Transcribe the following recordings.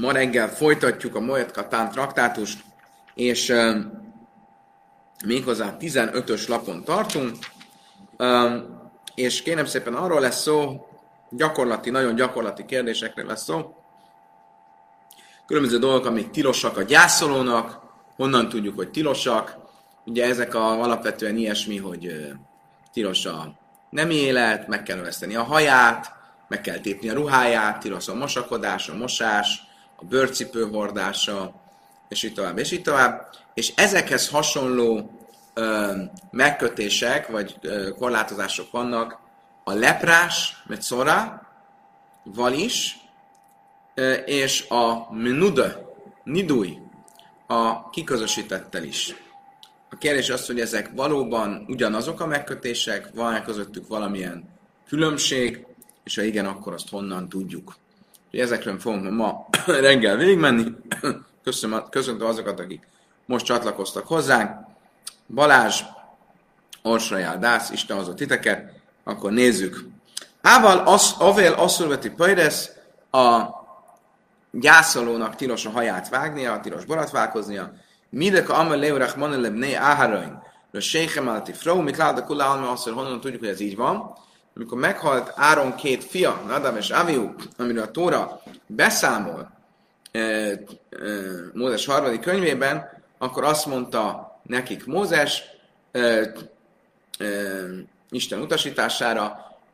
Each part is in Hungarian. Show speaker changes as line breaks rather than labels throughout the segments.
Ma reggel folytatjuk a Moet Katán traktátust, és uh, méghozzá 15-ös lapon tartunk, uh, és kérem szépen arról lesz szó, gyakorlati, nagyon gyakorlati kérdésekre lesz szó, különböző dolgok, amik tilosak a gyászolónak, honnan tudjuk, hogy tilosak, ugye ezek a, alapvetően ilyesmi, hogy tilos a nem élet, meg kell növeszteni a haját, meg kell tépni a ruháját, tilos a mosakodás, a mosás, a bőrcipő hordása, és így tovább, és így tovább. És ezekhez hasonló ö, megkötések, vagy ö, korlátozások vannak a leprás, vagy szora, val is, ö, és a menuda, nidúj, a kiközösítettel is. A kérdés az, hogy ezek valóban ugyanazok a megkötések, van-e közöttük valamilyen különbség, és ha igen, akkor azt honnan tudjuk. Úgyhogy ezekről fogunk ma reggel végigmenni. Köszönöm, köszöntöm azokat, akik most csatlakoztak hozzánk. Balázs, Orsajál, Dász, Isten hozott titeket. Akkor nézzük. Ával az, avél asszurveti pajresz a gyászolónak tilos a haját vágnia, tilos borotválkoznia. Midek a amel leurach maneleb né áharain. A séchem alati fró, mit lát a asszor, honnan tudjuk, hogy ez így van amikor meghalt Áron két fia, Nadab és Aviu, amiről a Tóra beszámol e, e, Mózes harmadik könyvében, akkor azt mondta nekik Mózes, e, e, Isten utasítására,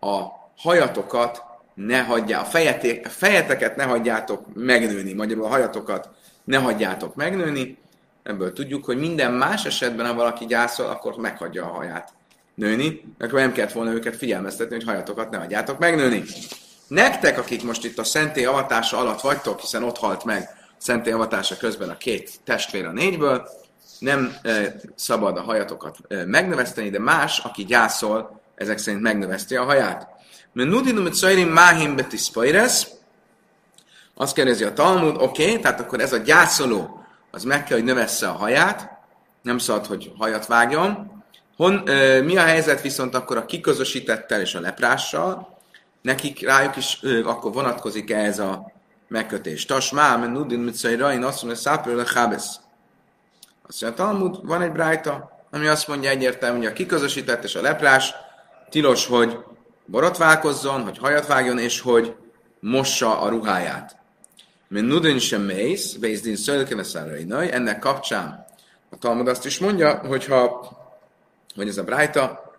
a hajatokat ne hagyjá, a, fejeté, a fejeteket ne hagyjátok megnőni, magyarul a hajatokat ne hagyjátok megnőni. Ebből tudjuk, hogy minden más esetben, ha valaki gyászol, akkor meghagyja a haját nőni, akkor nem kellett volna őket figyelmeztetni, hogy hajatokat ne adjátok megnőni. Nektek, akik most itt a szentély avatása alatt vagytok, hiszen ott halt meg szentély avatása közben a két testvér a négyből, nem e, szabad a hajatokat e, megnöveszteni, de más, aki gyászol, ezek szerint megnöveszti a haját. Mert nudinum szajrim máhim betiszpajresz, azt kérdezi a Talmud, oké, okay, tehát akkor ez a gyászoló, az meg kell, hogy növessze a haját, nem szabad, hogy hajat vágjon, Hon, ö, mi a helyzet viszont akkor a kiközösítettel és a leprással? Nekik rájuk is ö, akkor vonatkozik -e ez a megkötés. Tasmá, men nudin mitzai rain, azt mondja, szápről a chábesz. Azt mondja, Talmud, van egy brájta, ami azt mondja egyértelműen, hogy a kiközösített és a leprás tilos, hogy borotválkozzon, hogy hajat vágjon, és hogy mossa a ruháját. Men nudin sem mész, bézdin szölkeveszárai ennek kapcsán a Talmud azt is mondja, hogyha vagy ez a brájta,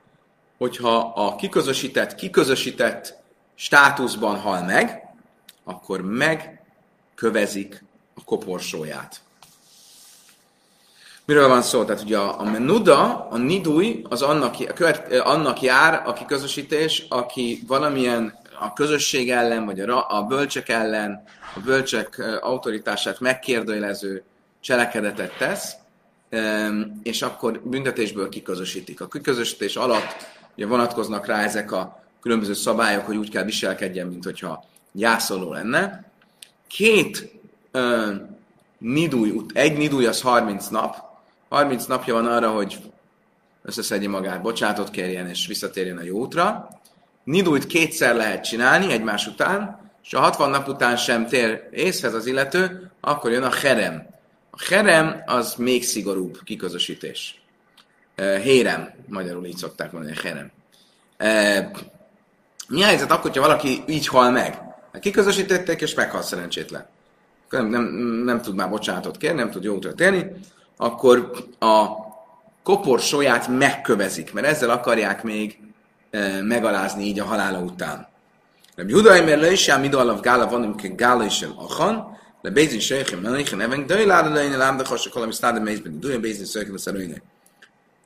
hogyha a kiközösített, kiközösített státuszban hal meg, akkor megkövezik a koporsóját. Miről van szó? Tehát ugye a, a menuda, a nidúj, az annak, a követ, annak jár a kiközösítés, aki valamilyen a közösség ellen, vagy a, a bölcsek ellen, a bölcsek autoritását megkérdőjelező cselekedetet tesz, és akkor büntetésből kiközösítik. A kiközösítés alatt ugye vonatkoznak rá ezek a különböző szabályok, hogy úgy kell viselkedjen, mint hogyha gyászoló lenne. Két uh, nidúj, egy nidúj az 30 nap, 30 napja van arra, hogy összeszedje magát, bocsátot kérjen és visszatérjen a jó útra. Nidújt kétszer lehet csinálni egymás után, és a 60 nap után sem tér észhez az illető, akkor jön a herem. A herem az még szigorúbb kiközösítés. Hérem, magyarul így szokták mondani, herem. Mi a helyzet akkor, hogyha valaki így hal meg? Hát kiközösítették, és meghal szerencsétlen. Nem, nem, nem tud már bocsánatot kérni, nem tud jó útra térni, akkor a koporsóját megkövezik, mert ezzel akarják még megalázni így a halála után. Rabbi Judai, le is mi alav gála van, amikor gála is achan, le bezin sheikhim no ich neven doy la le in lam de khosh kolam stad meiz ben doy bezin circle szeroine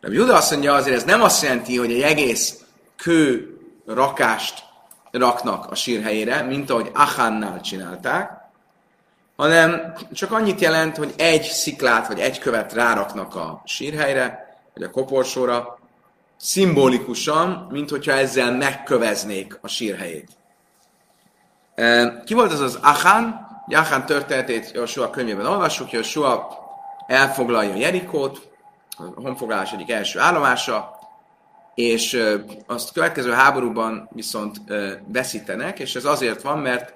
Rabbi Juda azt mondja azért, ez nem azt jelenti, hogy egy egész kő rakást raknak a sír helyére, mint ahogy Achannál csinálták, hanem csak annyit jelent, hogy egy sziklát vagy egy követ ráraknak a sírhelyre, vagy a koporsóra, szimbolikusan, mint hogyha ezzel megköveznék a sírhelyét. Ki volt az az Achan? Jachán történetét Joshua könyvében olvassuk, Joshua elfoglalja Jerikót, a honfoglalás egyik első állomása, és azt következő háborúban viszont veszítenek, és ez azért van, mert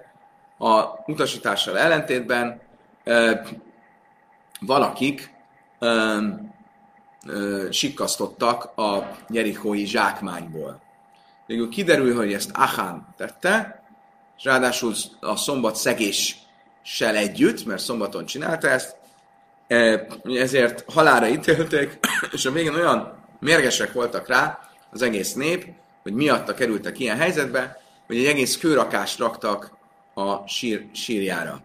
a utasítással ellentétben valakik sikkasztottak a jerikói zsákmányból. Végül kiderül, hogy ezt Achán tette, és ráadásul a szombat szegéssel együtt, mert szombaton csinálta ezt, ezért halára ítélték, és a végén olyan mérgesek voltak rá az egész nép, hogy miatta kerültek ilyen helyzetbe, hogy egy egész kőrakást raktak a sír, sírjára.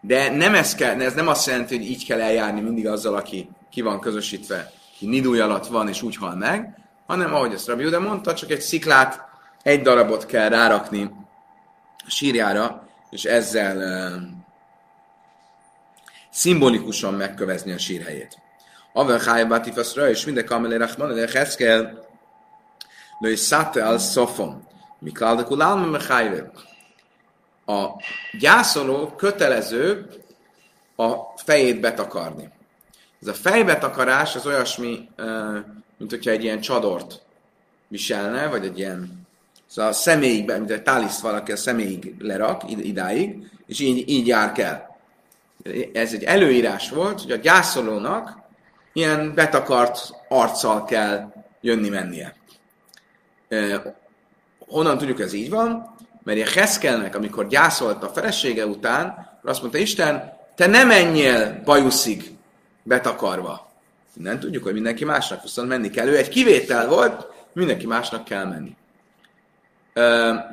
De nem ez, kell, ez nem azt jelenti, hogy így kell eljárni mindig azzal, aki ki van közösítve, ki nidúj alatt van és úgy hal meg, hanem ahogy ezt Rabbi Uda mondta, csak egy sziklát, egy darabot kell rárakni a sírjára, és ezzel uh, szimbolikusan megkövezni a sírhelyét. Avel Chája Batifaszra, és minden kamelé Rachman, de Heszkel, Lőj Szate al Szofon, Mikál de Kulálma A gyászoló kötelező a fejét betakarni. Ez a fejbetakarás az olyasmi, mint hogyha egy ilyen csadort viselne, vagy egy ilyen, szóval a személyig, mint egy táliszt valaki a személyig lerak, idáig, és így, így jár kell. Ez egy előírás volt, hogy a gyászolónak ilyen betakart arccal kell jönni-mennie. Honnan tudjuk, ez így van? Mert a Heszkelnek, amikor gyászolt a felesége után, azt mondta, Isten, te nem menjél bajuszig betakarva. Nem tudjuk, hogy mindenki másnak viszont menni kell. Ő egy kivétel volt, mindenki másnak kell menni.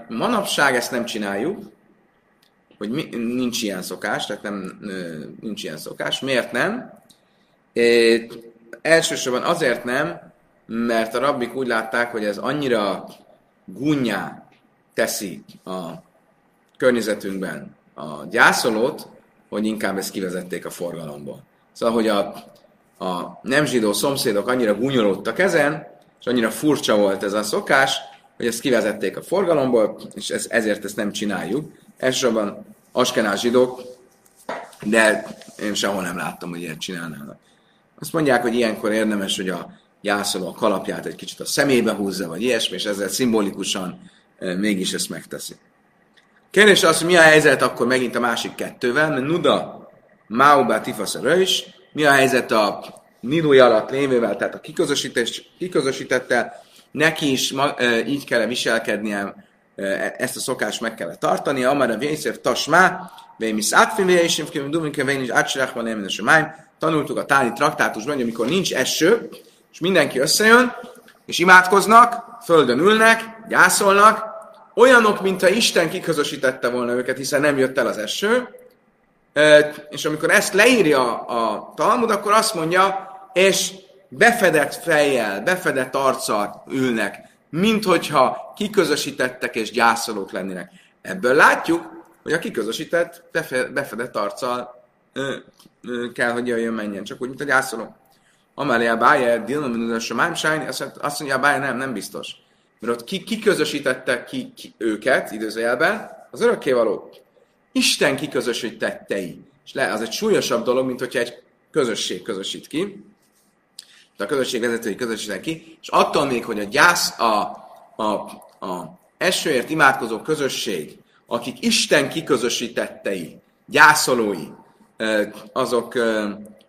Manapság ezt nem csináljuk, hogy mi, nincs ilyen szokás, tehát nem, nincs ilyen szokás. Miért nem? É, elsősorban azért nem, mert a rabbik úgy látták, hogy ez annyira gúnyá teszi a környezetünkben a gyászolót, hogy inkább ezt kivezették a forgalomból. Szóval, hogy a, a nem zsidó szomszédok annyira gúnyolódtak ezen, és annyira furcsa volt ez a szokás, hogy ezt kivezették a forgalomból, és ez, ezért ezt nem csináljuk. Elsősorban askenás zsidók, de én sehol nem láttam, hogy ilyet csinálnának. Azt mondják, hogy ilyenkor érdemes, hogy a jászoló a kalapját egy kicsit a szemébe húzza, vagy ilyesmi, és ezzel szimbolikusan e, mégis ezt megteszi. Kérdés az, mi a helyzet akkor megint a másik kettővel, mert Nuda Maubá Tifaszara is. Mi a helyzet a Nilúj alatt lévővel, tehát a kiközösítettel, neki is ma, e, így kell viselkednie, ezt a szokást meg kell tartani, amara vészér tasmá, vémisz átfilé, és én duminke vén is átsirachban nem májm. Tanultuk a táni traktátusban, hogy amikor nincs eső, és mindenki összejön, és imádkoznak, földön ülnek, gyászolnak, olyanok, mintha Isten kiközösítette volna őket, hiszen nem jött el az eső, és amikor ezt leírja a Talmud, akkor azt mondja, és befedett fejjel, befedett arccal ülnek, mint hogyha kiközösítettek és gyászolók lennének. Ebből látjuk, hogy a kiközösített, befedett arccal ö, ö, kell, hogy jöjjön, menjen, csak úgy, mint a gyászoló. Amelé a báje, Dilma a Samáim Sájni, azt mondja, a báje nem, nem biztos. Mert ott ki, kiközösítette ki, ki őket, időzőjelben, az örökkévaló. Isten kiközösítettei. És le, az egy súlyosabb dolog, mint hogyha egy közösség közösít ki. De a közösség vezetői közösítenek ki, és attól még, hogy a gyász, a, a, a esőért imádkozó közösség, akik Isten kiközösítettei, gyászolói, azok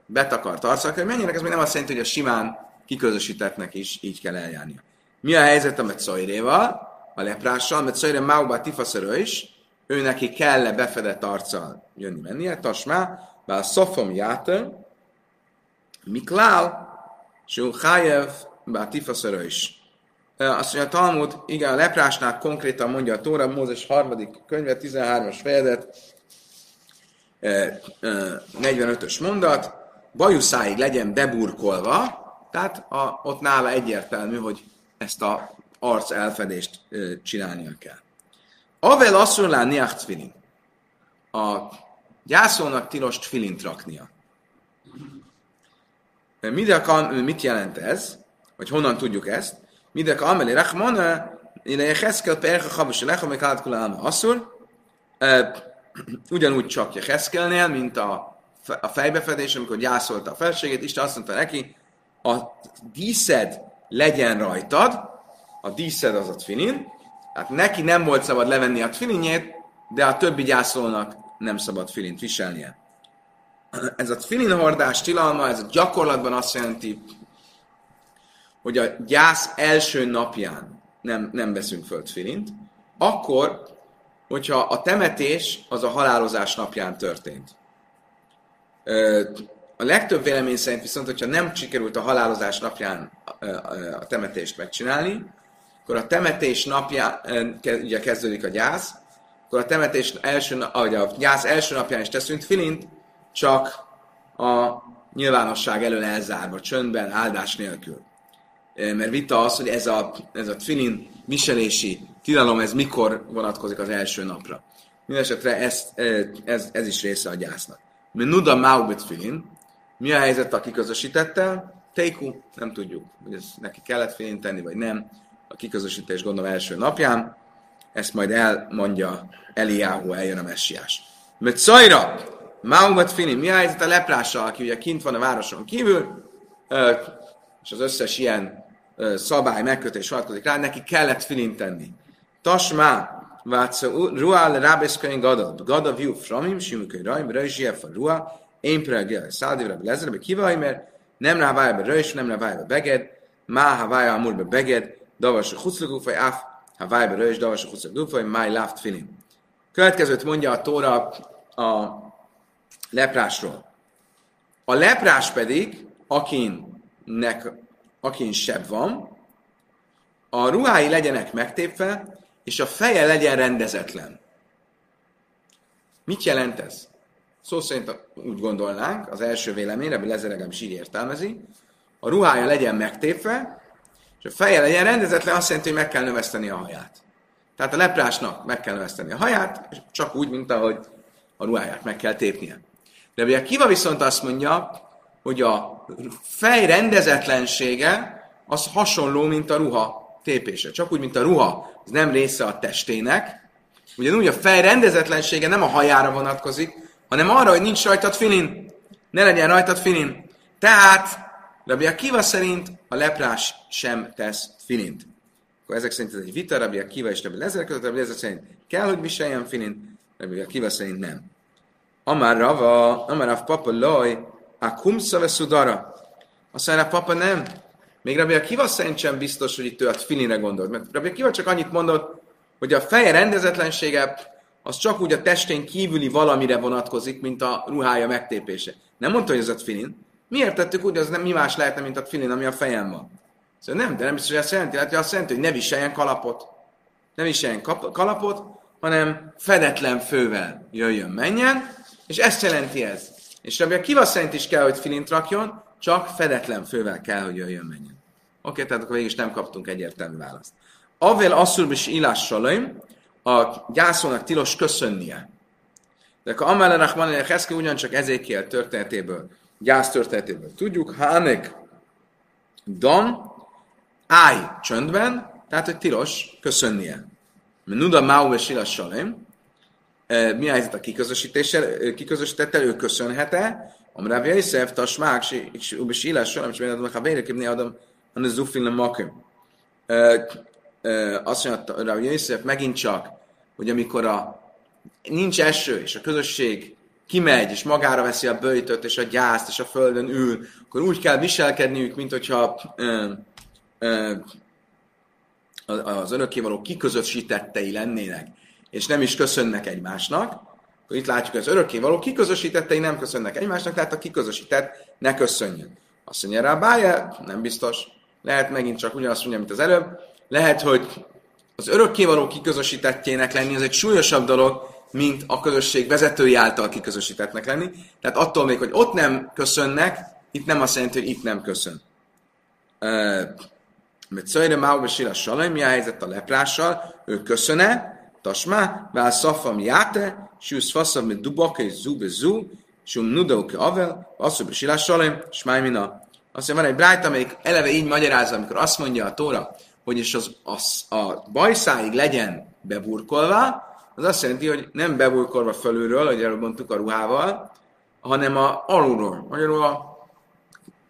betakart arccal hogy menjenek, ez még nem azt jelenti, hogy a simán kiközösítettnek is így kell eljárnia. Mi a helyzet a Metszairéval, a leprással? Metszajré Mauba Tifaszörő is, ő neki kell -e befedett arccal jönni mennie, tasmá, bár szofom játe, miklál, Sül Hájev, bár tifaszörő is. Azt mondja a Talmud, igen, a leprásnál konkrétan mondja a Tóra, Mózes harmadik könyve, 13-as fejezet, 45-ös mondat, bajuszáig legyen beburkolva, tehát a, ott nála egyértelmű, hogy ezt a arc elfedést csinálnia kell. Avel niach tfilin. A gyászolnak tilos tfilint raknia. Mit jelent ez? Vagy honnan tudjuk ezt? Midek ameli rachmana, ide Heszkel percha chabos lecha, meg hát kulálma asszur. Ugyanúgy csak Heszkelnél, mint a, a fejbefedés, amikor gyászolta a felségét, Isten azt mondta neki, a díszed legyen rajtad, a díszed az a tfinin, tehát neki nem volt szabad levenni a tfilinjét, de a többi gyászolónak nem szabad filint viselnie. Ez a filin hordás tilalma, ez gyakorlatban azt jelenti, hogy a gyász első napján nem, nem veszünk föld filint, akkor, hogyha a temetés az a halálozás napján történt. A legtöbb vélemény szerint viszont, hogyha nem sikerült a halálozás napján a temetést megcsinálni, akkor a temetés napján, ugye kezdődik a gyász, akkor a temetés első, vagy a gyász első napján is teszünk filint, csak a nyilvánosság elől elzárva, csöndben, áldás nélkül. Mert vita az, hogy ez a, ez a filin viselési tilalom, ez mikor vonatkozik az első napra. Mindenesetre ez, ez, ez is része a gyásznak. Nuda Maubit filin, mi a helyzet a kiközösítettel? Teiku, nem tudjuk, hogy ez neki kellett filin tenni, vagy nem. A kiközösítés gondolom első napján. Ezt majd elmondja Eliáhu, eljön a messiás. Mert szajra, Maumat Fini, mi a helyzet a leprással, aki ugye kint van a városon kívül, és az összes ilyen szabály, megkötés vonatkozik rá, neki kellett filin tenni. Tasmá, Vátszó, Ruál Rábeszkönyv Gadad, view from him, Simukai Rajm, Rajzsief a Ruá, én pregel, Száldivra Lezerbe, kivaj, mert nem rá válja be Rajs, nem rá válja be Beged, Má ha válja amúr be Beged, Davas a Huszlagúfaj, Áf, ha válja be Rajs, Davas a Huszlagúfaj, Máj Láft Filin. Következőt mondja a Tóra a leprásról. A leprás pedig, akinnek, akin seb van, a ruhái legyenek megtépve, és a feje legyen rendezetlen. Mit jelent ez? Szó szerint úgy gondolnánk, az első véleményre, ebből lezeregem is így értelmezi, a ruhája legyen megtépve, és a feje legyen rendezetlen, azt jelenti, hogy meg kell növeszteni a haját. Tehát a leprásnak meg kell növeszteni a haját, és csak úgy, mint ahogy a ruháját meg kell tépnie. De ugye Kiva viszont azt mondja, hogy a fej rendezetlensége az hasonló, mint a ruha tépése. Csak úgy, mint a ruha, az nem része a testének. Ugyanúgy a fej rendezetlensége nem a hajára vonatkozik, hanem arra, hogy nincs rajtad filin. Ne legyen rajtad filin. Tehát, Rabbi Akiva szerint a leprás sem tesz filint. Akkor ezek szerint ez egy vita, Rabbi Akiva és Rabbi Lezer között, Rabbi Lezer szerint kell, hogy viseljen filint, Rabbi Akiva szerint nem. Amár Rava, Amár Rav Papa Loj, a kumsza veszudara. Azt mondja, Papa nem. Még Rabbi Akiva szerint sem biztos, hogy itt ő a filinre gondolt. Mert Rabbi Akiva csak annyit mondott, hogy a feje rendezetlensége az csak úgy a testén kívüli valamire vonatkozik, mint a ruhája megtépése. Nem mondta, hogy ez a filin. Miért tettük úgy, az nem mi más lehetne, mint a filin, ami a fejem van? Szóval nem, de nem biztos, hogy azt jelenti, hogy azt jelenti, hogy ne viseljen kalapot. Ne viseljen kalapot, hanem fedetlen fővel jöjjön, menjen, és ezt jelenti ez. És Rabbi Akiva szerint is kell, hogy filint rakjon, csak fedetlen fővel kell, hogy jöjjön, menjen. Oké, tehát akkor végig is nem kaptunk egyértelmű választ. Avel asszul is illás salaim, a gyászolnak tilos köszönnie. De akkor Amel Rahman Heszki ugyancsak ezékiel történetéből, gyász történetéből tudjuk, Hánek Dam, állj csöndben, tehát hogy tilos köszönnie. Nuda Mau és Silas Salem, mi a helyzet a kiközösítéssel, kiközösítettel, ő köszönhet-e? Amráv Jaiszev, Tasmák, és Ubis Ilás, Salem, és Ménadom, ha Bérekibni Adam, a Zufin a Makim. Azt mondja, Rav Jaiszev, megint csak, hogy amikor a, nincs eső, és a közösség kimegy, és magára veszi a böjtöt, és a gyászt, és a földön ül, akkor úgy kell viselkedniük, mint hogyha ö, ö, az örökkévaló kiközösítettei lennének és nem is köszönnek egymásnak, akkor itt látjuk, hogy az örökkévaló kiközösítettei nem köszönnek egymásnak, tehát a kiközösített ne köszönjön. Azt mondja rá, bája, nem biztos. Lehet megint csak ugyanazt mondja, mint az előbb. Lehet, hogy az örökkévaló kiközösítettjének lenni az egy súlyosabb dolog, mint a közösség vezetői által kiközösítettnek lenni. Tehát attól még, hogy ott nem köszönnek, itt nem azt jelenti, hogy itt nem köszön. Mert Szöjre Máuba Sila Salaj, mi a helyzet a leprással? Ő köszöne, Tasma, vál szafam játe, sűsz faszam, mit dubaka és zú bezú, sum nudauke avel, asszú besilás salem, smájmina. Azt mondja, van egy brájt, amelyik eleve így magyarázza, amikor azt mondja a Tóra, hogy és az, az, a bajszáig legyen beburkolva, az azt jelenti, hogy nem beburkolva fölülről, ahogy előbb mondtuk a ruhával, hanem a alulról. Magyarul a,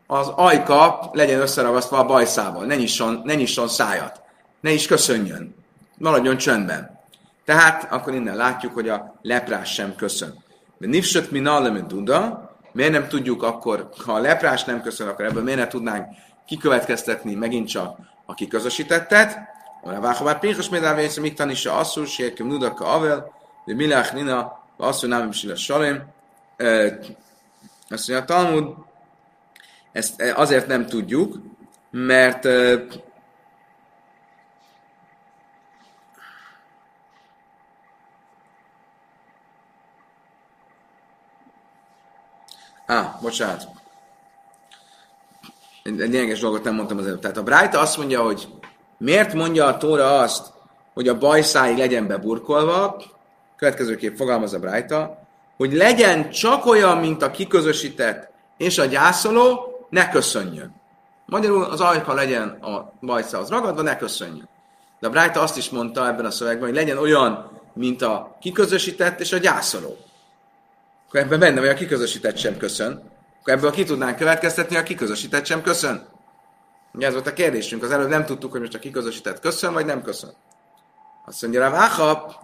az ajka legyen összeragasztva a bajszával, ne nyisson, ne nyisson szájat, ne is köszönjön, maradjon csöndben. Tehát akkor innen látjuk, hogy a leprás sem köszön. De nifsöt mi nallem duda, miért nem tudjuk akkor, ha a leprás nem köszön, akkor ebből miért ne tudnánk kikövetkeztetni megint csak a kiközösítettet. A váhabár pénzes médávé, hogy mit tanítsa asszul, sérkem nudaka avel, de milách nina, asszul nem is a salém. Azt mondja Talmud, ezt azért nem tudjuk, mert Á, bocsánat. Egy lényeges dolgot nem mondtam az előbb. Tehát a Brájta azt mondja, hogy miért mondja a Tóra azt, hogy a bajszáig legyen beburkolva, következőképp fogalmaz a Brájta, hogy legyen csak olyan, mint a kiközösített és a gyászoló, ne köszönjön. Magyarul az ajka legyen a bajszához ragadva, ne köszönjön. De a Brájta azt is mondta ebben a szövegben, hogy legyen olyan, mint a kiközösített és a gyászoló akkor ebben benne vagy a kiközösített sem köszön, akkor ebből ki tudnánk következtetni, a kiközösített sem köszön. Ugye ez volt a kérdésünk, az előbb nem tudtuk, hogy most a kiközösített köszön, vagy nem köszön. Azt mondja rá, Váha,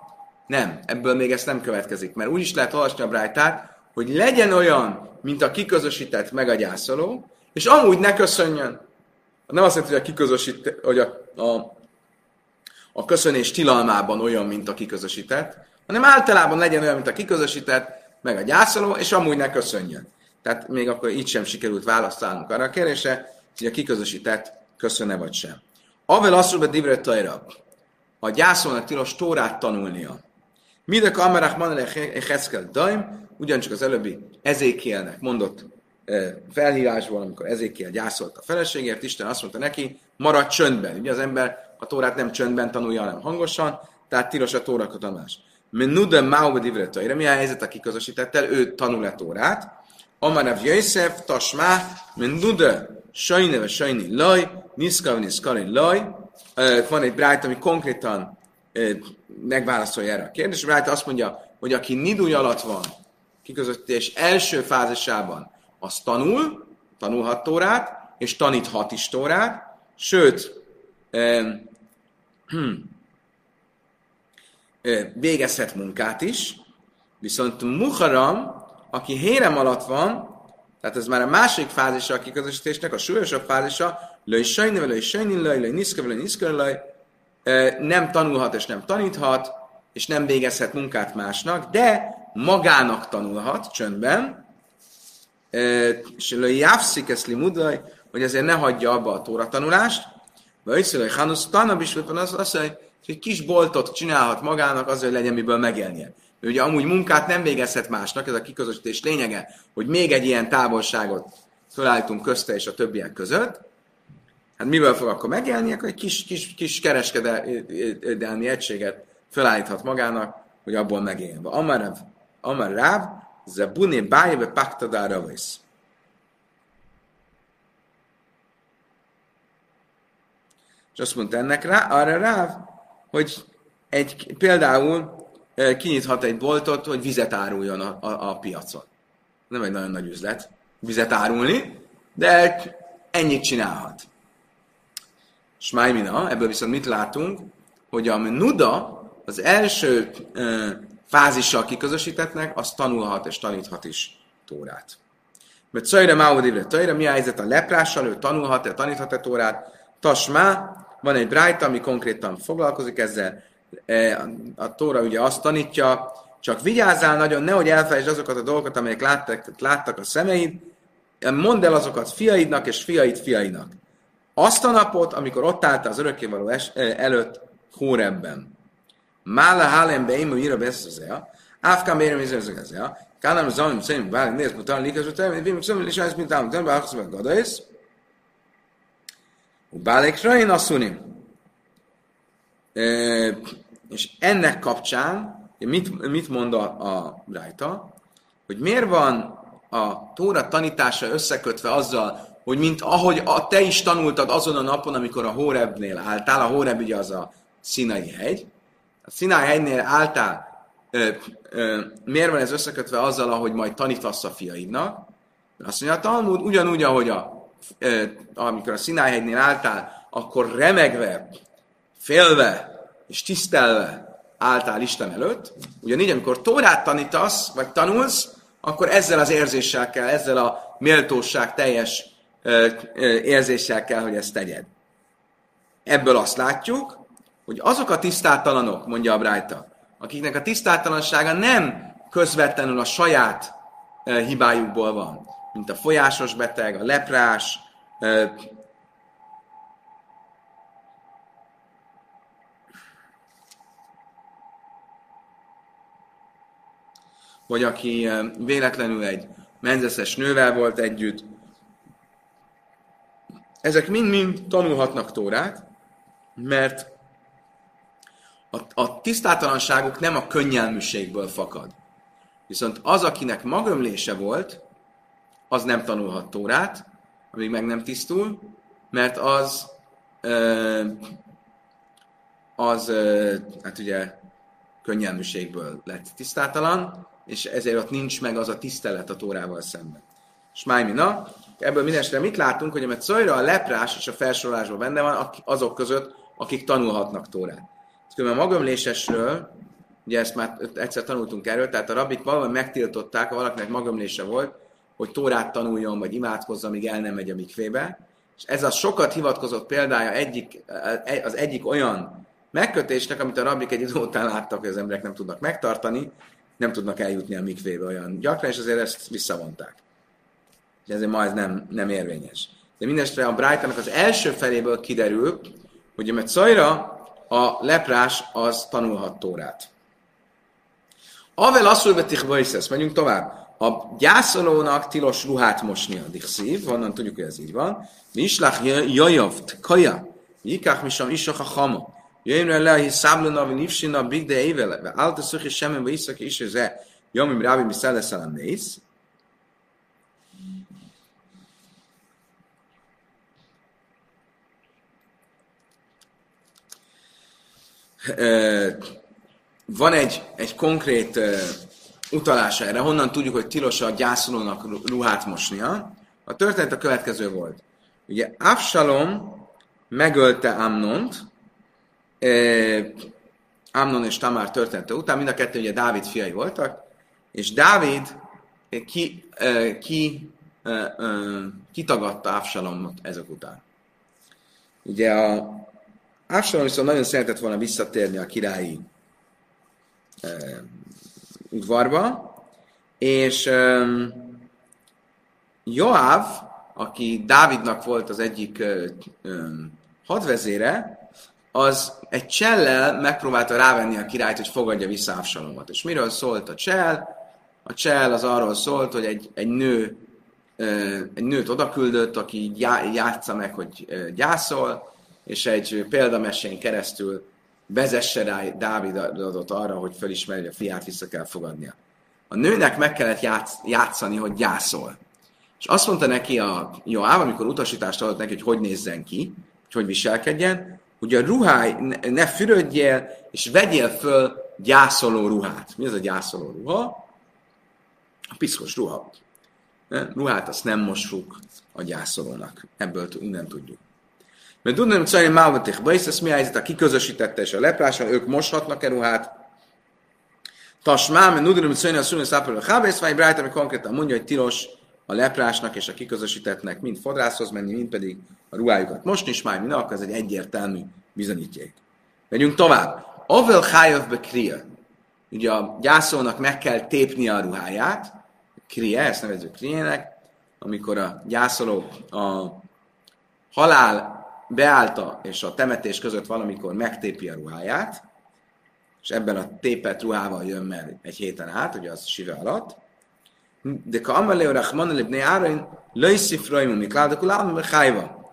nem, ebből még ezt nem következik, mert úgy is lehet olvasni a brájtát, hogy legyen olyan, mint a kiközösített meg a gyászoló, és amúgy ne köszönjön. Nem azt jelenti, hogy a kiközösített, hogy a, a, a köszönés tilalmában olyan, mint a kiközösített, hanem általában legyen olyan, mint a kiközösített, meg a gyászoló, és amúgy ne köszönjön. Tehát még akkor így sem sikerült választanunk arra a kérdésre, hogy a kiközösített köszönne vagy sem. Avel azt be divre tajra, a gyászolnak tilos tórát tanulnia. Mide kamerák manele heszkel daim, ugyancsak az előbbi ezékielnek mondott felhívásból, amikor ezékiel gyászolt a feleségért, Isten azt mondta neki, maradj csöndben. Ugye az ember a tórát nem csöndben tanulja, hanem hangosan, tehát tilos a tórakat Menuda Mauba Divre Mi a helyzet a kiközösítettel? Ő tanul-e Tórát. Amarav Jöjszef, Tasmá, Menuda Sajne ve Sajni Laj, Niszka Niszkali Laj. Van egy brájt, ami konkrétan megválaszolja erre a kérdést. A brájt azt mondja, hogy aki nidúj alatt van, kiközösítés első fázisában, az tanul, tanulhat Tórát, és taníthat is Tórát, sőt, végezhet munkát is, viszont Muharam, aki hérem alatt van, tehát ez már a másik fázisa a kiközösítésnek, a súlyosabb fázisa, löj sajni, löj sajni, löj, löj löj niszka, nem tanulhat és nem taníthat, és nem végezhet munkát másnak, de magának tanulhat csöndben, és löj jávszik ezt hogy azért ne hagyja abba a tóra tanulást, vagy hogy Hanusz tanab is az, az, hogy egy kis boltot csinálhat magának azért, hogy legyen miből megélnie. Ő ugye amúgy munkát nem végezhet másnak, ez a kiközösítés lényege, hogy még egy ilyen távolságot felállítunk közte és a többiek között. Hát miből fog akkor megélni? Akkor egy kis, kis, kis kereskedelmi egységet felállíthat magának, hogy abból megéljen. Amar, amar ráv, buné bájebe paktadára visz. És azt mondta ennek rá, arra ráv, hogy egy, például kinyithat egy boltot, hogy vizet áruljon a, a, a piacon. Nem egy nagyon nagy üzlet vizet árulni, de ennyit csinálhat. Smájmina, ebből viszont mit látunk, hogy a nuda az első ö, fázissal kiközösítettnek, az tanulhat és taníthat is Tórát. Mert Czajra Máudivre Tajra, mi a helyzet a leprással, ő tanulhat-e, taníthat-e Tórát? Tasmá, van egy brájta, ami konkrétan foglalkozik ezzel. E, a Tóra ugye azt tanítja, csak vigyázzál nagyon, nehogy elfelejtsd azokat a dolgokat, amelyek láttak, láttak a szemeid, mondd el azokat fiaidnak és fiaid fiainak. Azt a napot, amikor ott álltál az örökkévaló es, e, előtt Hórebben. Mála hálem beim, hogy írja beszélzea, Áfkám érem izezegezea, Kánám zamim szerint bár néz, mutan likaz, utána, hogy bim szömmel is ezt, mint állunk, nem bár meg gadaisz, Bálek Rain asszunim. És ennek kapcsán, mit, mit mond a, a Brájta, hogy miért van a Tóra tanítása összekötve azzal, hogy mint ahogy a, te is tanultad azon a napon, amikor a Hórebnél álltál, a Hóreb ugye az a Színai hegy, a Színai hegynél álltál, ö, ö, miért van ez összekötve azzal, ahogy majd tanítasz a fiaidnak? Azt mondja, a Talmud ugyanúgy, ahogy a amikor a Szinájhegynél álltál, akkor remegve, félve és tisztelve álltál Isten előtt, ugyanígy, amikor Tórát tanítasz, vagy tanulsz, akkor ezzel az érzéssel kell, ezzel a méltóság teljes érzéssel kell, hogy ezt tegyed. Ebből azt látjuk, hogy azok a tisztátalanok, mondja a Brájta, akiknek a tisztátalansága nem közvetlenül a saját hibájukból van, mint a folyásos beteg, a leprás, vagy aki véletlenül egy menzeszes nővel volt együtt, ezek mind-mind tanulhatnak Tórát, mert a, a tisztátalanságuk nem a könnyelműségből fakad. Viszont az, akinek magömlése volt, az nem tanulhat Tórát, amíg meg nem tisztul, mert az az, hát ugye, könnyelműségből lett tisztátalan, és ezért ott nincs meg az a tisztelet a Tórával szemben. És Májmina, ebből mindenesetre mit látunk, hogy mert Szajra a leprás és a felsorolásban benne van azok között, akik tanulhatnak Tórát. Különben a magömlésesről, ugye ezt már egyszer tanultunk erről, tehát a rabbik valami megtiltották, ha valakinek magömlése volt, hogy Tórát tanuljon, vagy imádkozzon, amíg el nem megy a mikvébe. És ez a sokat hivatkozott példája egyik, az egyik olyan megkötésnek, amit a rabbik egy idő után láttak, hogy az emberek nem tudnak megtartani, nem tudnak eljutni a mikvébe olyan gyakran, és azért ezt visszavonták. De ezért ma ez nem, nem érvényes. De mindestre a brighton az első feléből kiderül, hogy mert Szajra a leprás az tanulhat Tórát. Avel asszul betich bajszesz, menjünk tovább. A gyászolónak tilos ruhát mosni a dichszív, honnan tudjuk, hogy ez így van. Mi islach jajavt, kaja, jikach misam isach a hama. Jöjjön el lehi száblona, vagy nivsina, big de évele, ve állt a szöki semmen, vagy iszak is ez Jomim rábi mi szelleszelem néz. Van egy, egy konkrét utalása erre, honnan tudjuk, hogy tilos a gyászolónak ruhát mosnia. A történet a következő volt. Ugye Absalom megölte Amnont, Amnon és Tamár története után, mind a kettő ugye Dávid fiai voltak, és Dávid ki, ki, kitagadta Absalomot ezek után. Ugye a Absalom viszont nagyon szeretett volna visszatérni a királyi udvarba, és um, Joáv, aki Dávidnak volt az egyik hadvezére, az egy csellel megpróbálta rávenni a királyt, hogy fogadja vissza Absalomot. És miről szólt a csell? A csell az arról szólt, hogy egy, egy nő egy nőt odaküldött, aki játsza meg, hogy gyászol, és egy példamesén keresztül vezesse rá Dávidot arra, hogy felismeri, hogy a fiát vissza kell fogadnia. A nőnek meg kellett játsz, játszani, hogy gyászol. És azt mondta neki a Joáv, amikor utasítást adott neki, hogy hogy nézzen ki, hogy hogy viselkedjen, hogy a ruháj, ne, ne fürödjél, és vegyél föl gyászoló ruhát. Mi az a gyászoló ruha? A piszkos ruha. Ruhát azt nem mossuk a gyászolónak. Ebből innen tudjuk. Mert tudnám, hogy Szajni Málvatich Bajsz, mi helyzet, a kiközösítette és a leprása, ők moshatnak-e ruhát? Tasmám, mert Nudrim Szajni a szülő szápoló Hábész, vagy Brájt, ami konkrétan mondja, hogy tilos a leprásnak és a kiközösítettnek mind fodrászhoz menni, mind pedig a ruhájukat mosni, és már minden, ez egy egyértelmű bizonyítjék. Megyünk tovább. Avel Hájav be kriya. Ugye a gyászolnak meg kell tépni a ruháját, kriya, ezt nevezzük kriének, amikor a gyászoló a halál beállta és a temetés között valamikor megtépi a ruháját, és ebben a tépet ruhával jön meg egy héten át, ugye az sive alatt, de ka amalé rachman lebné árain löjszif rajmu mikládakul állam hájva.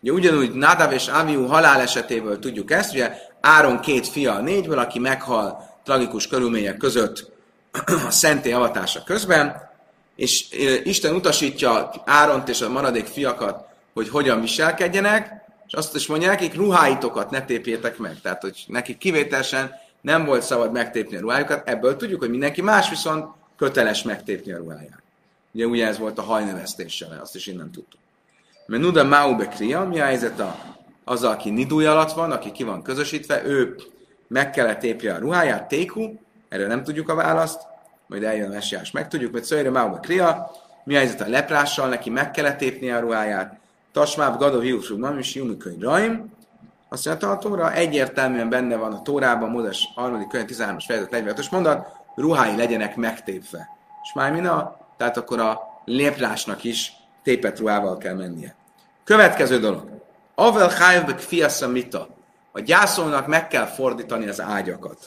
Ugye ugyanúgy Nadav és Aviu halál esetéből tudjuk ezt, ugye Áron két fia a négyből, aki meghal tragikus körülmények között a szenté avatása közben, és Isten utasítja Áront és a maradék fiakat, hogy hogyan viselkedjenek, és azt is mondja nekik, ruháitokat ne tépjétek meg. Tehát, hogy nekik kivételesen nem volt szabad megtépni a ruhájukat, ebből tudjuk, hogy mindenki más viszont köteles megtépni a ruháját. Ugye ugye ez volt a hajnevesztéssel, azt is innen tudtuk. Mert Nuda Mau Bekria, mi a helyzet a, az, aki nidúj alatt van, aki ki van közösítve, ő meg kellett tépje a ruháját, téku, erre nem tudjuk a választ, majd eljön a messiás, megtudjuk, hogy szöjre mába kria, mi a helyzet a leprással, neki meg kellett tépni a ruháját, tasmáb gadov hiúsú mam is jumikönyv raim, azt mondja, a Tóra egyértelműen benne van a Tórában, Mózes 3. könyv 13-as fejezet 45-ös mondat, ruhái legyenek megtépve. És már mina, tehát akkor a léprásnak is tépet ruhával kell mennie. Következő dolog. Avel hájvbek fiasza mita. A gyászolnak meg kell fordítani az ágyakat.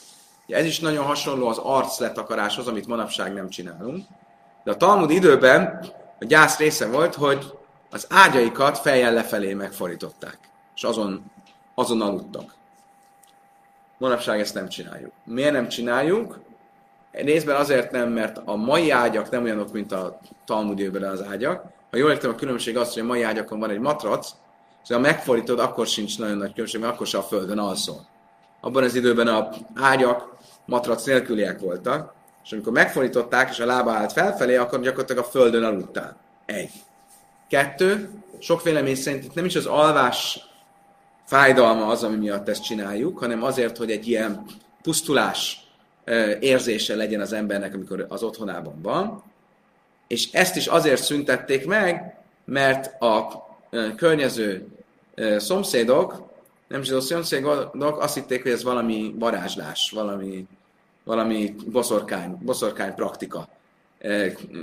Ez is nagyon hasonló az arc letakaráshoz, amit manapság nem csinálunk. De a Talmud időben a gyász része volt, hogy az ágyaikat fejjel lefelé megfordították, és azon, azon aludtak. Manapság ezt nem csináljuk. Miért nem csináljuk? Részben azért nem, mert a mai ágyak nem olyanok, mint a Talmud az ágyak. Ha jól értem, a különbség az, hogy a mai ágyakon van egy matrac, és ha megfordítod, akkor sincs nagyon nagy különbség, mert akkor se a földön alszol. Abban az időben a ágyak matrac nélküliek voltak, és amikor megfordították, és a lába állt felfelé, akkor gyakorlatilag a földön aludtál. Egy. Kettő, sok vélemény szerint itt nem is az alvás fájdalma az, ami miatt ezt csináljuk, hanem azért, hogy egy ilyen pusztulás érzése legyen az embernek, amikor az otthonában van. És ezt is azért szüntették meg, mert a környező szomszédok, nem zsidó szomszédok azt hitték, hogy ez valami varázslás, valami, valami boszorkány, boszorkány praktika.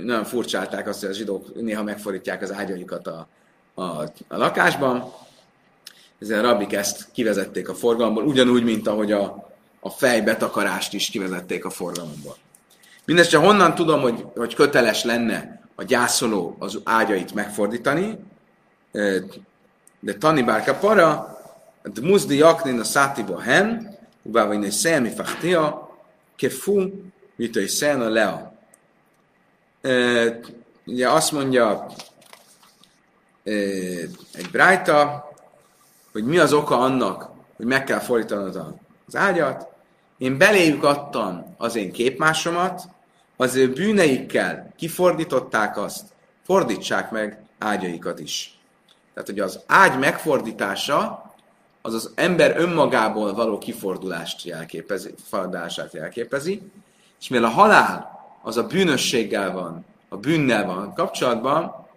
Nagyon furcsálták azt, hogy a zsidók néha megfordítják az ágyaikat a, a, a lakásban. Ezzel a rabbik ezt kivezették a forgalomból, ugyanúgy, mint ahogy a, a fejbetakarást is kivezették a forgalomból. Mindenesetre honnan tudom, hogy, hogy köteles lenne a gyászoló az ágyait megfordítani, de Tani Bárka para, de jaknin a szátiba hen, ubáva innen szemi fachtia, kefu, mit a lea. Ugye azt mondja egy brájta, hogy mi az oka annak, hogy meg kell fordítanod az ágyat. Én beléjük adtam az én képmásomat, az ő bűneikkel kifordították azt, fordítsák meg ágyaikat is. Tehát, hogy az ágy megfordítása az az ember önmagából való kifordulást jelképezi, fordulását jelképezi, és mivel a halál az a bűnösséggel van, a bűnnel van kapcsolatban,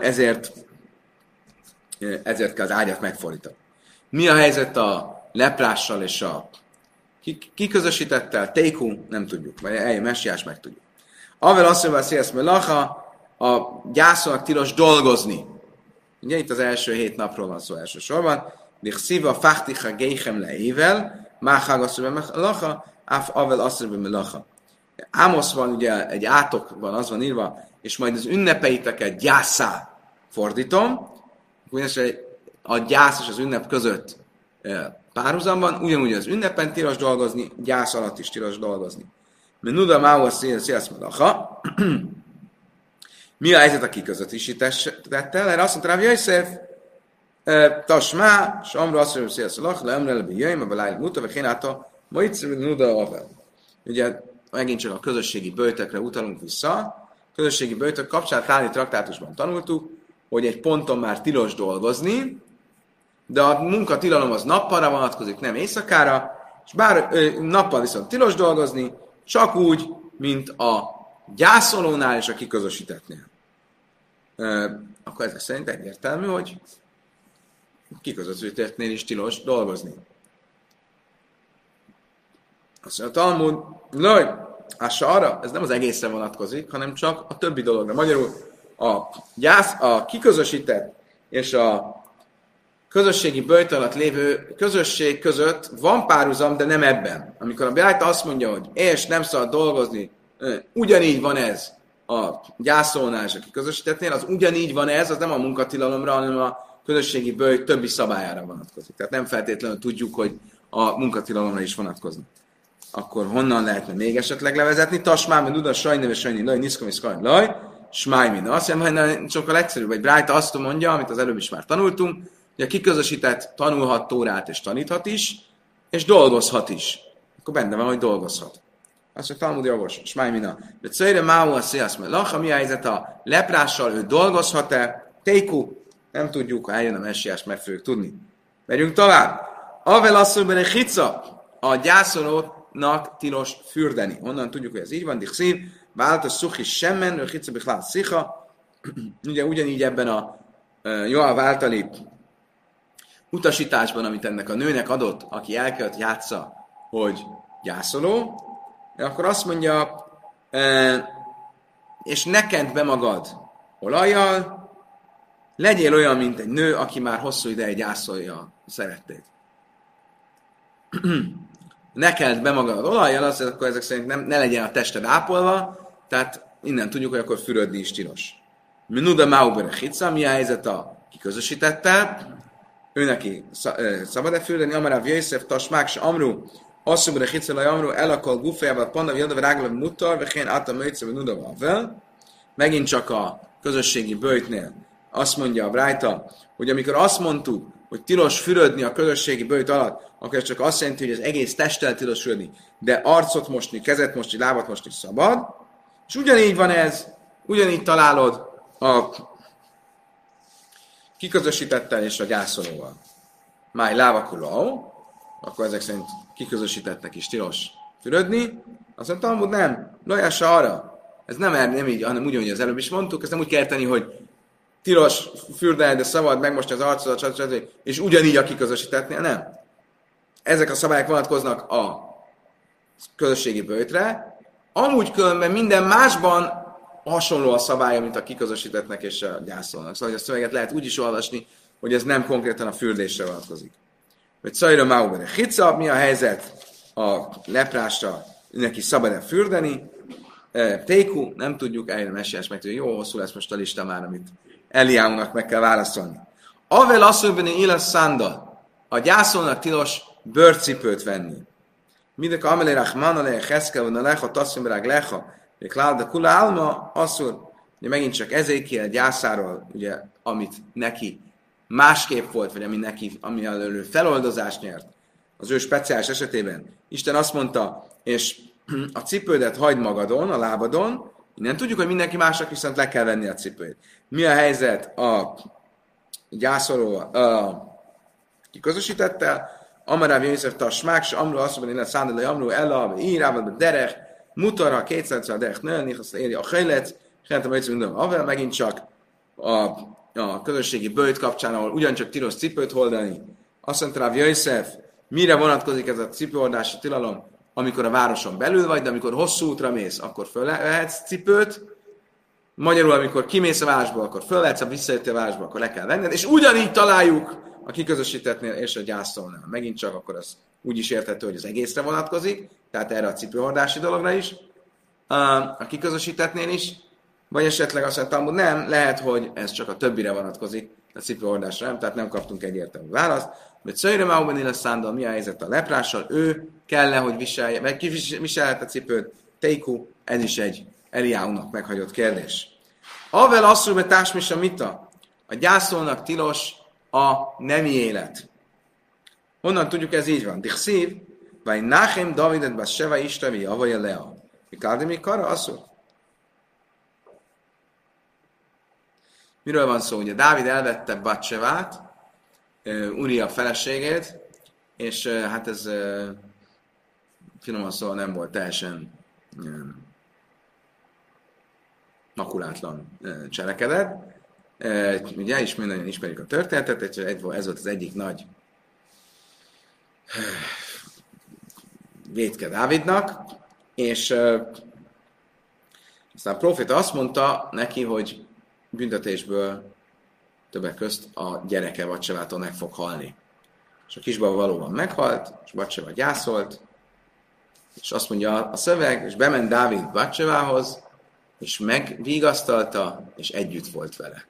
ezért, ezért kell az ágyat megfordítani. Mi a helyzet a leprással és a kiközösítettel? Tékú, nem tudjuk, vagy eljön messiás, meg tudjuk. Avel azt mondja, hogy melacha, a gyászolnak tilos dolgozni. Ugye itt az első hét napról van szó elsősorban. Szíva fachticha geichem leével, máhag azt mondja, melacha, avel azt mondja, melacha. Ámoszban ugye egy átokban az van írva, és majd az ünnepeiteket gyászá fordítom, ugyanis a gyász és az ünnep között párhuzamban, ugyanúgy az ünnepen tilos dolgozni, gyász alatt is tilos dolgozni. Mert nuda máua szélsz melacha, mi a helyzet a kiközötítettel? Erre azt mondta Rav Yosef, Tasmá, Samra azt mondja, hogy szélsz le emre lebi jöjjön, a beláj muta, vagy hénáta, majd nuda avel. Ugye megint csak a közösségi bőtökre utalunk vissza. Közösségi bőtök kapcsán Táni traktátusban tanultuk, hogy egy ponton már tilos dolgozni, de a munkatilalom az nappalra vonatkozik, nem éjszakára, és bár ö, nappal viszont tilos dolgozni, csak úgy, mint a gyászolónál és a kiközösítettnél. Ö, akkor ez szerint egyértelmű, hogy kiközösítettnél is tilos dolgozni. Azt mondja, a Talmud, arra, ez nem az egészre vonatkozik, hanem csak a többi dologra. Magyarul a, gyász, a kiközösített és a közösségi böjt alatt lévő közösség között van párhuzam, de nem ebben. Amikor a Bjájta azt mondja, hogy és nem szabad dolgozni, ugyanígy van ez a gyászolnál és a kiközösítettnél, az ugyanígy van ez, az nem a munkatilalomra, hanem a közösségi böjt többi szabályára vonatkozik. Tehát nem feltétlenül tudjuk, hogy a munkatilalomra is vonatkoznak akkor honnan lehetne még esetleg levezetni? Tasmá, mert Duda, sajneve, sajni, laj, niszkom, és skaj, laj, smájmina. Azt hiszem, sokkal egyszerűbb, vagy Brájta azt mondja, amit az előbb is már tanultunk, hogy a kiközösített tanulhat Tórát és taníthat is, és dolgozhat is. Akkor benne van, hogy dolgozhat. Azt mondja, Talmud jogos, smájmina. De cőre máu a szélsz, mert lacha, mi a helyzet a leprással, ő dolgozhat-e? Téku, nem tudjuk, ha eljön a messiás, meg fogjuk tudni. Megyünk tovább. Avel asszonyban egy hica, a gyászolónak tilos fürdeni. Onnan tudjuk, hogy ez így van, dichszív, vált a szuchi semmen, a hica bichlát szicha. Ugye ugyanígy ebben a Joab általi utasításban, amit ennek a nőnek adott, aki el kellett játsza, hogy gyászoló, akkor azt mondja, és ne kent be magad olajjal, legyél olyan, mint egy nő, aki már hosszú ideje gyászolja szerettét. ne kent be magad olajjal, az, akkor ezek szerint nem, ne legyen a tested ápolva, tehát innen tudjuk, hogy akkor fürödni is tilos. Minuda Maubere Hitza, mi a helyzet a kiközösítette, ő neki szabad-e fürdeni, Amarav Jöjszef, Tasmák, se Amru, Asszumra Hitza, Amru, elakol gufejával, Pannav, Jadav, Ráglav, Mutar, Vechén, Ata, Möjtsze, Nuda, Vavel. Megint csak a közösségi bőjtnél azt mondja a Brájta, hogy amikor azt mondtuk, hogy tilos fürödni a közösségi bőjt alatt, akkor ez csak azt jelenti, hogy az egész testtel tilos fürödni, de arcot mosni, kezet mosni, lábat mosni szabad. És ugyanígy van ez, ugyanígy találod a kiközösítettel és a gyászolóval. Máj lávakuló, akkor ezek szerint kiközösítettnek is tilos fürödni. Azt mondta, Talmud nem, lojása arra. Ez nem, er, nem így, hanem úgy, hogy az előbb is mondtuk, ezt nem úgy kell tenni, hogy tilos fürdeni, de szabad megmosni az arcodat, stb. és ugyanígy a kiközösítetnél, nem. Ezek a szabályok vonatkoznak a közösségi bőtre, amúgy különben minden másban hasonló a szabálya, mint a kiközösítetnek és a gyászolnak. Szóval hogy a szöveget lehet úgy is olvasni, hogy ez nem konkrétan a fürdésre vonatkozik. Vagy Szajra Maubere Hica, mi a helyzet a leprásra, neki szabad-e fürdeni? Téku, nem tudjuk, eljön a messiás meg, jó hosszú lesz most a lista már, amit Eliáunak meg kell válaszolni. Avel asszonybeni éles szánda, a gyászolnak tilos bőrcipőt venni. Mindek amelé rachman alé heszke, van a lecha, tasszimrág lecha, de kula álma, asszur, ugye megint csak ezékiel gyászáról, ugye, amit neki másképp volt, vagy ami neki, ami előlő feloldozást nyert, az ő speciális esetében. Isten azt mondta, és a cipődet hagyd magadon, a lábadon, innen tudjuk, hogy mindenki másnak viszont le kell venni a cipőt. Mi a helyzet a gyászoló, a kiközösítettel? Amaráv Jöjszef Tasmák, és Amru azt mondja, hogy Szándalai Amru, Ella, Írával, Derech, Mutara, kétszer a Derech nőni, azt éri a Hajlet, Hentem Öjtsz minden Avel, megint csak a, a közösségi bőjt kapcsán, ahol ugyancsak tilos cipőt holdani. Azt mondta Ráv Jöjszef, mire vonatkozik ez a cipőhordási tilalom? Amikor a városon belül vagy, de amikor hosszú útra mész, akkor fölvehetsz cipőt, Magyarul, amikor kimész a városból, akkor fölvetsz, ha visszajöttél a városba, akkor le kell venned, és ugyanígy találjuk a kiközösítetnél és a gyászolnál. Megint csak akkor az úgy is érthető, hogy az egészre vonatkozik, tehát erre a cipőhordási dologra is, a kiközösítetnél is, vagy esetleg azt mondtam, hogy nem, lehet, hogy ez csak a többire vonatkozik, a cipőhordásra nem, tehát nem kaptunk egyértelmű választ. Mert Szöjre Mauben a szándal, mi a helyzet a leprással, ő kell -e, hogy viselje, meg kiviselhet a cipőt, Teiku, ez is egy Eliáunak meghagyott kérdés. Avel asszul be társmisa mita. A gyászolnak tilos a nemi élet. Honnan tudjuk, ez így van? Dichszív, vagy Nachem Davidet bas Seva Istevi, avaja Lea. Mikárdi mi kara asszul? Miről van szó? Ugye Dávid elvette Batsevát, Uria feleségét, és hát ez finoman szóval nem volt teljesen makulátlan cselekedet. Ugye is nagyon ismerjük a történetet, ez volt az egyik nagy védke Dávidnak, és aztán a profita azt mondta neki, hogy büntetésből többek közt a gyereke Vacsevától meg fog halni. És a kisbaba valóban meghalt, és Vacseva gyászolt, és azt mondja a szöveg, és bement Dávid Vacsevához, és megvigasztalta, és együtt volt vele.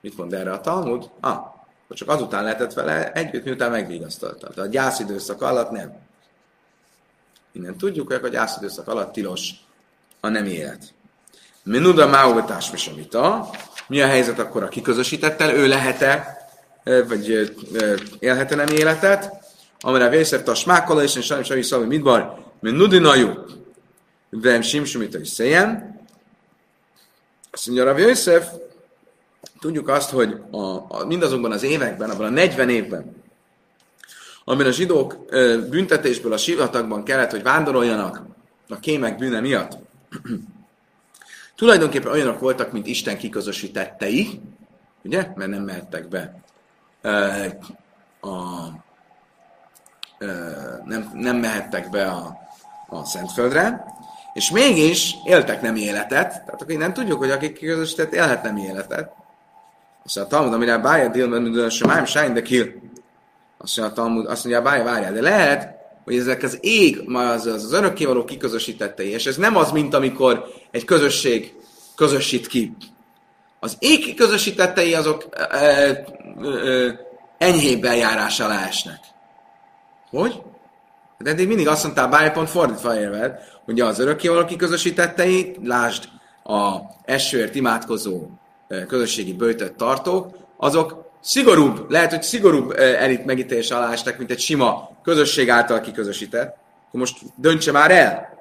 Mit mond erre a Talmud? Ah, csak azután lehetett vele együtt, miután megvigasztalta. De a gyászidőszak alatt nem. Innen tudjuk, hogy a gyászidőszak alatt tilos a nem élet. Menuda máugatás misamita. Mi a helyzet akkor a kiközösítettel? Ő lehet-e, vagy élhet-e nem életet? Amire vészett a smákola, és sajnos sajnos szavai midbar, menudinajú, vem simsumita is széjen, azt mondja Rav Yosef, tudjuk azt, hogy a, a, mindazokban az években, abban a 40 évben, amiben a zsidók ö, büntetésből a sivatagban kellett, hogy vándoroljanak a kémek bűne miatt, tulajdonképpen olyanok voltak, mint Isten kiközösítettei, ugye? Mert nem mehettek be a, nem, nem mehettek be a, a Szentföldre, és mégis éltek nem életet, tehát akkor nem tudjuk, hogy akik kiközösített élhet nem életet. Azt mondja a Talmud, amire bája dél, mert sem sájn, de kill. Azt mondja a Talmud, azt mondja a bája, várjál, de lehet, hogy ezek az ég, az, az, az örökkévaló kiközösítettei, és ez nem az, mint amikor egy közösség közösít ki. Az ég kiközösítettei azok e, e, e, enyhébb eljárás alá esnek. Hogy? De eddig mindig azt mondtál, bárja pont fordítva érved, hogy az örökkévaló kiközösítettei, lásd a esőért imádkozó közösségi bőjtött tartók, azok szigorúbb, lehet, hogy szigorúbb elit megítélés alá estek, mint egy sima közösség által kiközösített. Akkor most döntse már el.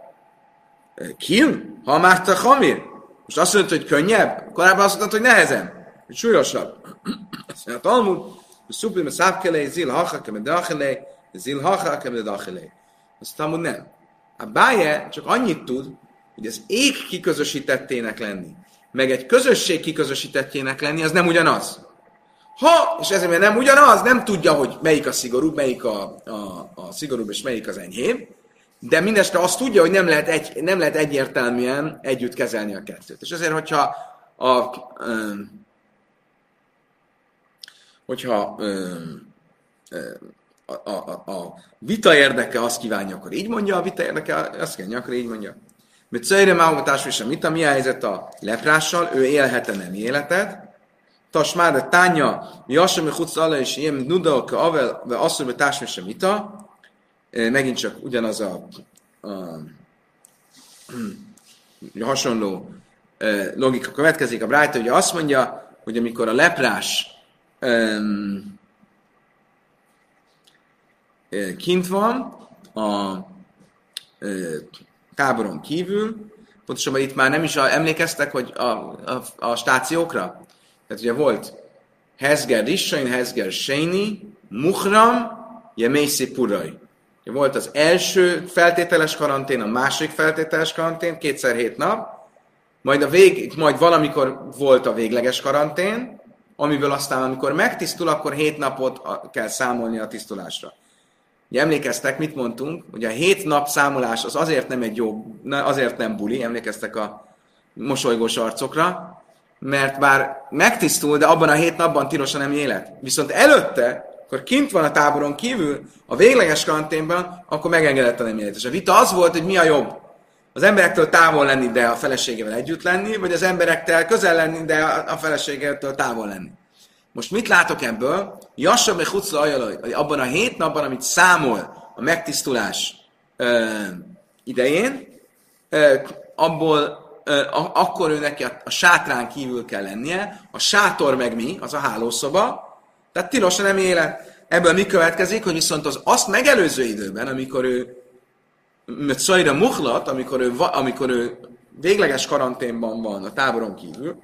Kim? Ha már te hamir? Most azt mondod, hogy könnyebb? Korábban azt mondtad, hogy nehezem. Hogy súlyosabb. Azt mondja, Talmud, Szupim, Szávkelé, Zil, Hacha, Kemedachelé, Zil, Hacha, Kemedachelé. Azt Talmud nem. A báje csak annyit tud, hogy az ég kiközösítettének lenni, meg egy közösség kiközösítettjének lenni, az nem ugyanaz. Ha, és ezért nem ugyanaz, nem tudja, hogy melyik a szigorúbb, melyik a, a, a szigorúbb és melyik az enyhébb, de mindestre azt tudja, hogy nem lehet, egy, nem lehet egyértelműen együtt kezelni a kettőt. És ezért, hogyha a, hogyha a, a, a, a vita érdeke azt kívánja, akkor így mondja, a vita érdeke azt kívánja, akkor így mondja. Mert Cöjre Máhomatás és a mita, mi a helyzet a leprással, ő élhet nem életet, Tasmára tánya, sem, hogy alá és ilyen nuda, ka avel, ve azt hogy társ sem mita. Megint csak ugyanaz a, a, hasonló logika következik. A Brájta ugye azt mondja, hogy amikor a leprás um, kint van a táboron kívül, pontosabban itt már nem is a, emlékeztek, hogy a, a, a stációkra, tehát ugye volt Hezger Rissain, Hezger Seini, Muhram, Jemészi Purai. Volt az első feltételes karantén, a második feltételes karantén, kétszer hét nap, majd, a vég, majd valamikor volt a végleges karantén, amiből aztán, amikor megtisztul, akkor hét napot kell számolni a tisztulásra. Ugye emlékeztek, mit mondtunk, hogy a hét nap számolás az azért nem egy jó, azért nem buli, emlékeztek a mosolygós arcokra, mert bár megtisztul, de abban a hét napban tilosan nem élet. Viszont előtte, akkor kint van a táboron kívül, a végleges karanténban, akkor megengedett a nem élet. És a vita az volt, hogy mi a jobb. Az emberektől távol lenni, de a feleségével együtt lenni, vagy az emberektől közel lenni, de a feleségétől távol lenni. Most mit látok ebből? Jassam egy hucla hogy abban a hét napban, amit számol a megtisztulás ö, idején, ö, abból akkor ő neki a, a sátrán kívül kell lennie, a sátor meg mi, az a hálószoba, tehát tilos nem élet. Ebből mi következik, hogy viszont az azt megelőző időben, amikor ő Szajra muhlat, amikor ő, amikor ő végleges karanténban van a táboron kívül,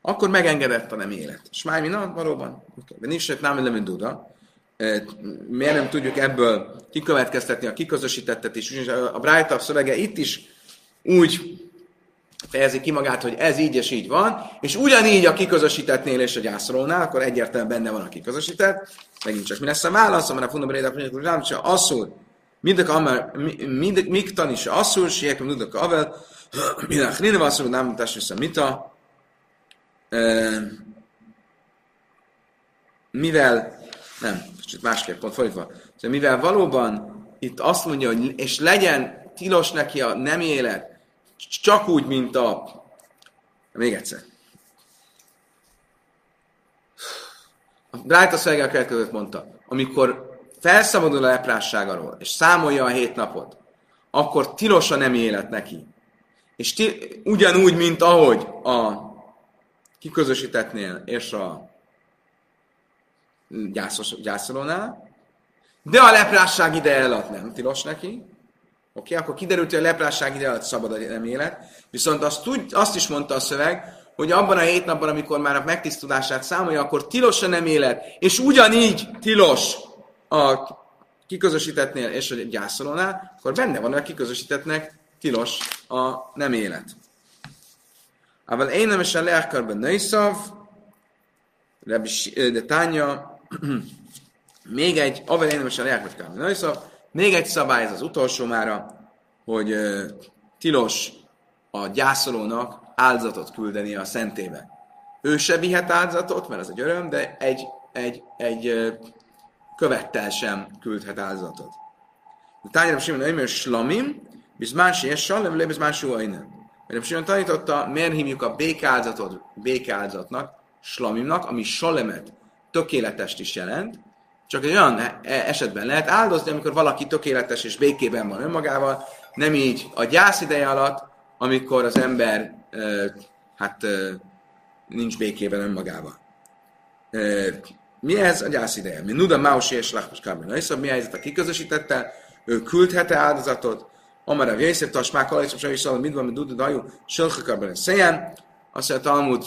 akkor megengedett a nem élet. És már mi, na, valóban, de nincs nem nem duda. Miért nem tudjuk ebből kikövetkeztetni a kiközösítettet is? A Brájta szövege itt is úgy fejezi ki magát, hogy ez így és így van, és ugyanígy a kiközösítettnél és a gyászolónál, akkor egyértelműen benne van a kiközösített. Megint csak mi lesz a válasz, amire a fundamentális hogy nem csak asszul, mindek amár, mik tanis asszul, siek, mindek avel, mindek rinne asszul, nem mutas vissza mita, mivel, nem, kicsit másképp pont fordítva, szóval mivel valóban itt azt mondja, hogy és legyen tilos neki a nem élet, csak úgy, mint a... Még egyszer. A Brájta szövege a következőt mondta. Amikor felszabadul a leprásságáról, és számolja a hét napot, akkor tilos a nem élet neki. És ti, ugyanúgy, mint ahogy a kiközösítetnél és a gyászos, gyászolónál, de a leprásság ideje alatt nem tilos neki, Oké, okay? akkor kiderült, hogy a leprásság ide alatt szabad a nem élet. Viszont azt, tud, azt is mondta a szöveg, hogy abban a hét napban, amikor már a megtisztulását számolja, akkor tilos a nem élet, és ugyanígy tilos a kiközösítetnél és a gyászolónál, akkor benne van, hogy a kiközösítetnek tilos a nem élet. Ával én nem is a leákarban nőszav, de tánya, még egy, avel én nem is a leákarban nőszav, még egy szabály, ez az utolsó mára, hogy uh, tilos a gyászolónak áldozatot küldeni a szentébe. Ő se vihet áldozatot, mert az egy öröm, de egy, egy, egy uh, követtel sem küldhet áldozatot. Tányra Simon hogy slamim, biz másik és salem, le biz másik innen. Mert Simon tanította, miért hívjuk a békáldozatot békáldozatnak, slamimnak, ami salemet, tökéletest is jelent, csak egy olyan e- esetben lehet áldozni, amikor valaki tökéletes és békében van önmagával, nem így a gyász ideje alatt, amikor az ember hát nincs békében önmagával. Mi ez a gyász ideje? Mi Nuda Mausi és Lachmas Kármina. mi a helyzet a kiközösítette? Ő küldhet-e áldozatot? Amara a Jézsef Tasmák, Alexom Savi Salam, mit van, Duda Dajú, Kármina Szejen. Azt mondja, Talmud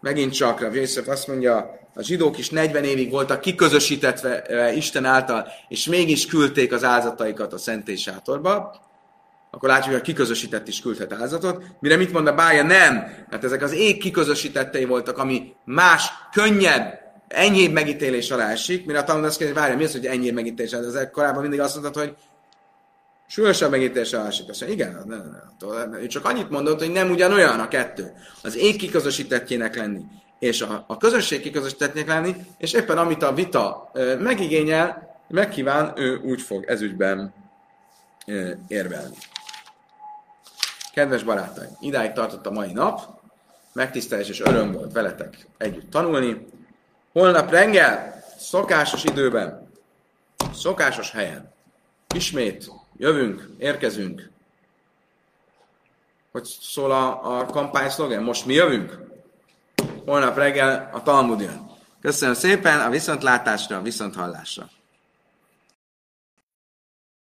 megint csak Rav Jézsef azt mondja, a zsidók is 40 évig voltak kiközösítetve Isten által, és mégis küldték az áldozataikat a szentély sátorba, akkor látjuk, hogy a kiközösített is küldhet áldozatot. Mire mit mond a bája? Nem! Hát ezek az ég kiközösítettei voltak, ami más, könnyebb, enyhébb megítélés alá esik, mire a tanul azt kérdezi, várja, mi az, hogy enyhébb megítélés alá? Ezek korábban mindig azt mondtad, hogy súlyosabb megítélés alá esik. Azt mondja, igen, nem, nem, nem. Ő csak annyit mondott, hogy nem ugyanolyan a kettő. Az ég kiközösítettjének lenni, és a, a közösség kiközösítettjének lenni, és éppen amit a vita megigényel, megkíván, ő úgy fog ezügyben érvelni. Kedves barátaim, idáig tartott a mai nap, megtisztelés és öröm volt veletek együtt tanulni. Holnap reggel, szokásos időben, szokásos helyen, ismét jövünk, érkezünk. Hogy szól a, a kampány szlogen? Most mi jövünk? Holnap reggel a Talmud jön. Köszönöm szépen, a viszontlátásra, a viszonthallásra.